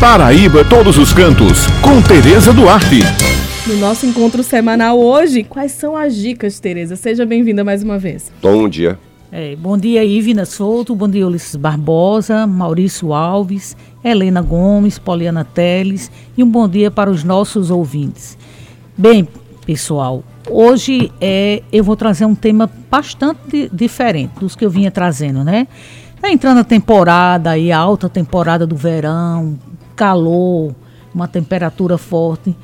Paraíba Todos os Cantos, com Tereza Duarte. No nosso encontro semanal hoje, quais são as dicas, Tereza? Seja bem-vinda mais uma vez. Bom dia. É, bom dia, Ivina Souto, bom dia, Ulisses Barbosa, Maurício Alves, Helena Gomes, Poliana Teles e um bom dia para os nossos ouvintes. Bem, pessoal, hoje é, eu vou trazer um tema bastante diferente dos que eu vinha trazendo, né? Está entrando a temporada aí, a alta temporada do verão, calor, uma temperatura forte.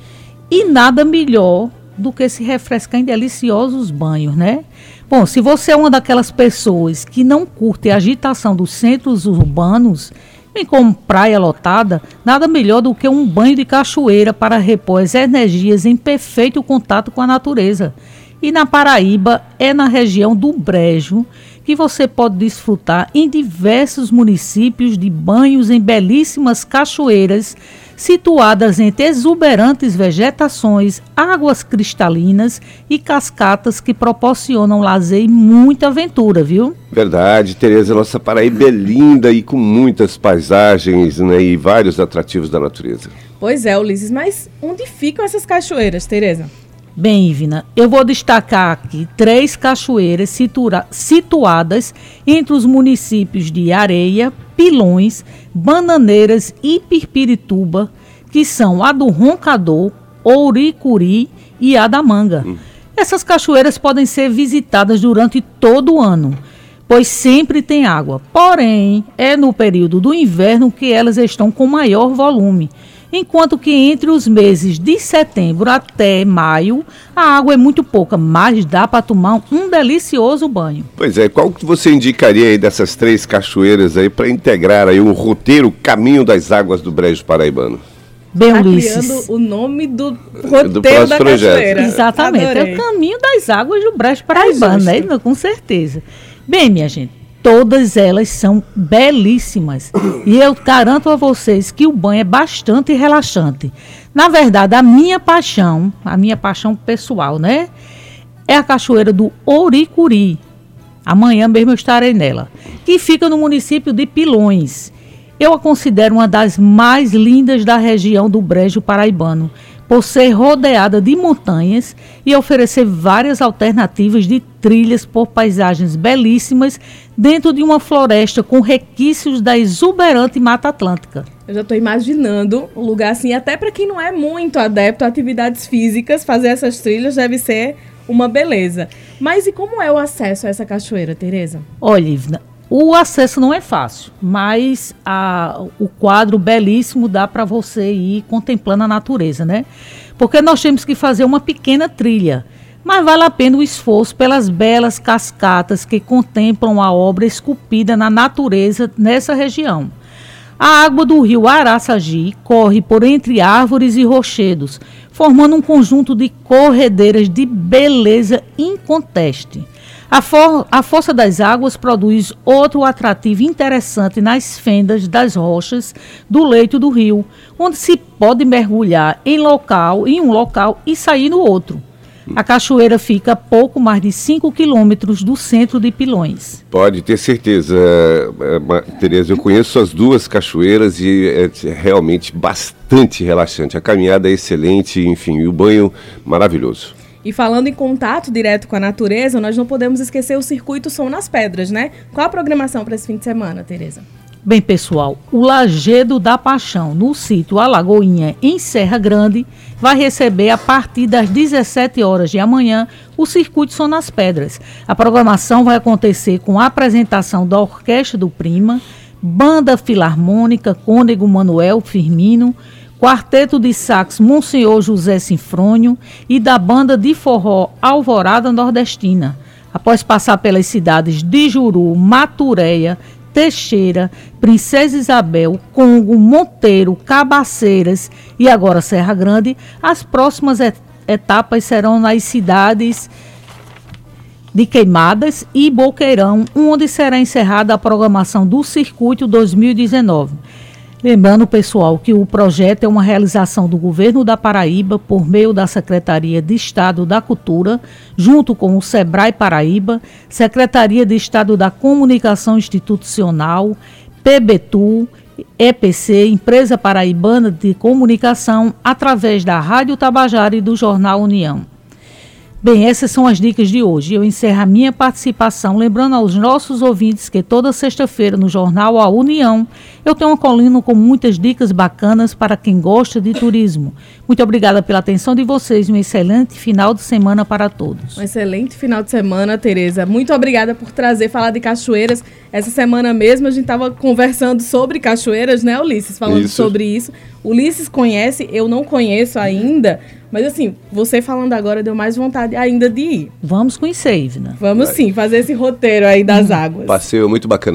E nada melhor do que se refrescar em deliciosos banhos, né? Bom, se você é uma daquelas pessoas que não curte a agitação dos centros urbanos, bem como praia lotada, nada melhor do que um banho de cachoeira para repor as energias em perfeito contato com a natureza. E na Paraíba é na região do Brejo que você pode desfrutar em diversos municípios de banhos em belíssimas cachoeiras situadas entre exuberantes vegetações, águas cristalinas e cascatas que proporcionam lazer e muita aventura, viu? Verdade, Tereza, nossa Paraíba é linda e com muitas paisagens né, e vários atrativos da natureza. Pois é, Ulisses, mas onde ficam essas cachoeiras, Tereza? Bem, Ivina, eu vou destacar aqui três cachoeiras situa situadas entre os municípios de Areia, Pilões, Bananeiras e Pirpirituba, que são a do Roncador, Ouricuri e a da Manga. Hum. Essas cachoeiras podem ser visitadas durante todo o ano, pois sempre tem água. Porém, é no período do inverno que elas estão com maior volume enquanto que entre os meses de setembro até maio a água é muito pouca, mas dá para tomar um delicioso banho. Pois é, qual que você indicaria aí dessas três cachoeiras aí para integrar aí um roteiro Caminho das Águas do Brejo Paraibano? Bem, tá Ulisses. o nome do roteiro do da projeto. cachoeira. Exatamente, Adorei. é o Caminho das Águas do Brejo Paraibano, é né? Com certeza. Bem, minha gente, Todas elas são belíssimas. E eu garanto a vocês que o banho é bastante relaxante. Na verdade, a minha paixão, a minha paixão pessoal, né? É a cachoeira do Ouricuri. Amanhã mesmo eu estarei nela. Que fica no município de Pilões. Eu a considero uma das mais lindas da região do Brejo Paraibano por ser rodeada de montanhas e oferecer várias alternativas de trilhas por paisagens belíssimas dentro de uma floresta com requisitos da exuberante Mata Atlântica. Eu já estou imaginando um lugar assim, até para quem não é muito adepto a atividades físicas, fazer essas trilhas deve ser uma beleza. Mas e como é o acesso a essa cachoeira, Tereza? Olha, Ivna, o acesso não é fácil, mas a, o quadro belíssimo dá para você ir contemplando a natureza, né? Porque nós temos que fazer uma pequena trilha, mas vale a pena o esforço pelas belas cascatas que contemplam a obra esculpida na natureza nessa região. A água do rio Araçagi corre por entre árvores e rochedos, formando um conjunto de corredeiras de beleza inconteste. A, a Força das Águas produz outro atrativo interessante nas fendas das rochas do leito do rio, onde se pode mergulhar em local, em um local e sair no outro. A cachoeira fica a pouco mais de 5 quilômetros do centro de Pilões. Pode ter certeza, é, Tereza. Eu conheço as duas cachoeiras e é realmente bastante relaxante. A caminhada é excelente, enfim, e o banho maravilhoso. E falando em contato direto com a natureza, nós não podemos esquecer o circuito Som nas Pedras, né? Qual a programação para esse fim de semana, Tereza? Bem, pessoal, o Lagedo da Paixão, no sítio Alagoinha, em Serra Grande, vai receber a partir das 17 horas de amanhã o Circuito Som nas Pedras. A programação vai acontecer com a apresentação da Orquestra do Prima, Banda Filarmônica Cônego Manuel Firmino, Quarteto de Sax Monsenhor José Sinfrônio e da banda de forró Alvorada Nordestina. Após passar pelas cidades de Juru, Matureia, Teixeira, Princesa Isabel, Congo, Monteiro, Cabaceiras e agora Serra Grande, as próximas et etapas serão nas cidades de Queimadas e Boqueirão, onde será encerrada a programação do Circuito 2019. Lembrando, pessoal, que o projeto é uma realização do governo da Paraíba por meio da Secretaria de Estado da Cultura, junto com o SEBRAE Paraíba, Secretaria de Estado da Comunicação Institucional, PBTU, EPC, Empresa Paraibana de Comunicação, através da Rádio Tabajara e do Jornal União. Bem, essas são as dicas de hoje. Eu encerro a minha participação lembrando aos nossos ouvintes que toda sexta-feira no jornal A União eu tenho uma coluna com muitas dicas bacanas para quem gosta de turismo. Muito obrigada pela atenção de vocês e um excelente final de semana para todos. Um excelente final de semana, Tereza. Muito obrigada por trazer falar de cachoeiras. Essa semana mesmo a gente estava conversando sobre cachoeiras, né, Ulisses? Falando isso. sobre isso. Ulisses conhece, eu não conheço ainda. Mas assim, você falando agora deu mais vontade ainda de ir. Vamos conhecer, Ivna. Vamos sim, fazer esse roteiro aí das águas. Passeio muito bacana.